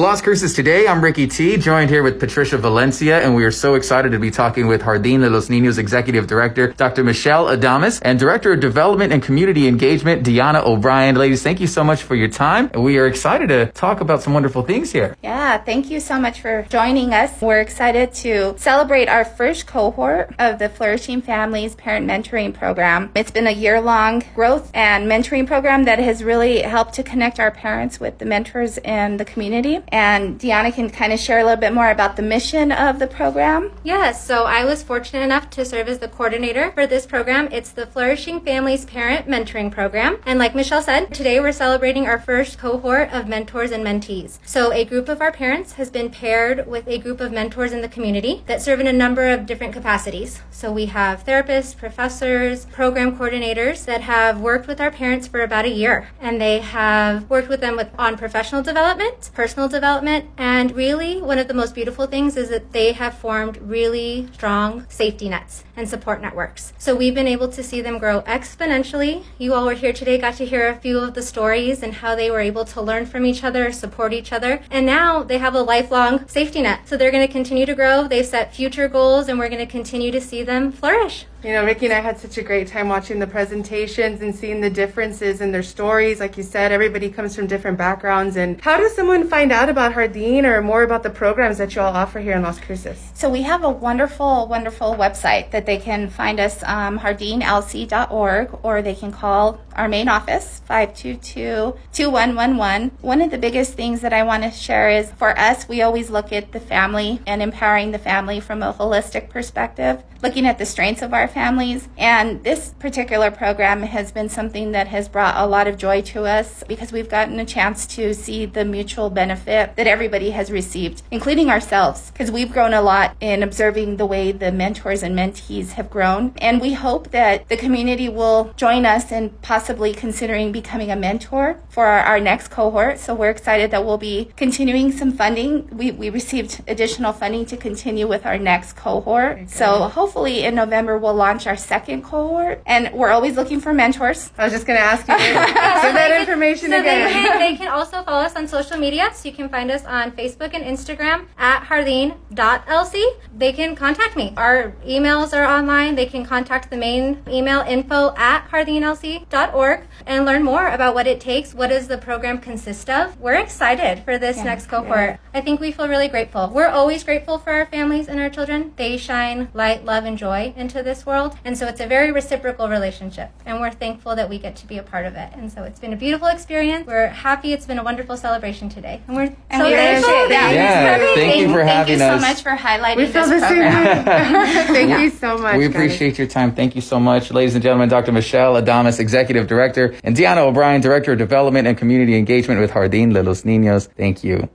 Las Cruces today. I'm Ricky T, joined here with Patricia Valencia, and we are so excited to be talking with Jardín de los Niños Executive Director, Dr. Michelle Adames, and Director of Development and Community Engagement, Deanna O'Brien. Ladies, thank you so much for your time. We are excited to talk about some wonderful things here. Yeah, thank you so much for joining us. We're excited to celebrate our first cohort of the Flourishing Families Parent Mentoring Program. It's been a year long growth and mentoring program that has really helped to connect our parents with the mentors and the community and Deanna can kind of share a little bit more about the mission of the program. Yes, so I was fortunate enough to serve as the coordinator for this program. It's the Flourishing Families Parent Mentoring Program. And like Michelle said, today we're celebrating our first cohort of mentors and mentees. So a group of our parents has been paired with a group of mentors in the community that serve in a number of different capacities. So we have therapists, professors, program coordinators that have worked with our parents for about a year. And they have worked with them with on professional development, personal development, development. And really, one of the most beautiful things is that they have formed really strong safety nets and support networks. So we've been able to see them grow exponentially. You all were here today, got to hear a few of the stories and how they were able to learn from each other, support each other. And now they have a lifelong safety net. So they're going to continue to grow. They've set future goals and we're going to continue to see them flourish. You know, Ricky and I had such a great time watching the presentations and seeing the differences in their stories. Like you said, everybody comes from different backgrounds. And how does someone find out about Jardín or more about the programs that you all offer here in Las Cruces? So we have a wonderful, wonderful website that they can find us, um, jardinlc.org, or they can call our main office, 522-2111. One of the biggest things that I want to share is for us, we always look at the family and empowering the family from a holistic perspective, looking at the strengths of our families. And this particular program has been something that has brought a lot of joy to us because we've gotten a chance to see the mutual benefit that everybody has received, including ourselves, because we've grown a lot in observing the way the mentors and mentees have grown. And we hope that the community will join us in possibly considering becoming a mentor for our, our next cohort. So we're excited that we'll be continuing some funding. We, we received additional funding to continue with our next cohort. So hopefully in November we'll launch our second cohort, and we're always looking for mentors. I was just going to ask you so that information so again. They can, they can also follow us on social media. So you can find us on Facebook and Instagram at jardin.lc. They can contact me. Our emails are online. They can contact the main email info at jardinlc.org and learn more about what it takes. What does the program consist of? We're excited for this yeah, next cohort. Yeah. I think we feel really grateful. We're always grateful for our families and our children. They shine light, love, and joy into this world. And so it's a very reciprocal relationship. And we're thankful that we get to be a part of it. And so it's been a beautiful experience. We're happy it's been a wonderful celebration today. And we're and so we thankful. Yeah, yeah. thank, thank you for having us. Thank you so much for highlighting we feel this the program. thank yeah. you so much. We appreciate guys. your time. Thank you so much. Ladies and gentlemen, Dr. Michelle Adames, Executive Director, and Deanna O'Brien, Director of Development and Community Engagement with Jardín de los Niños. Thank you.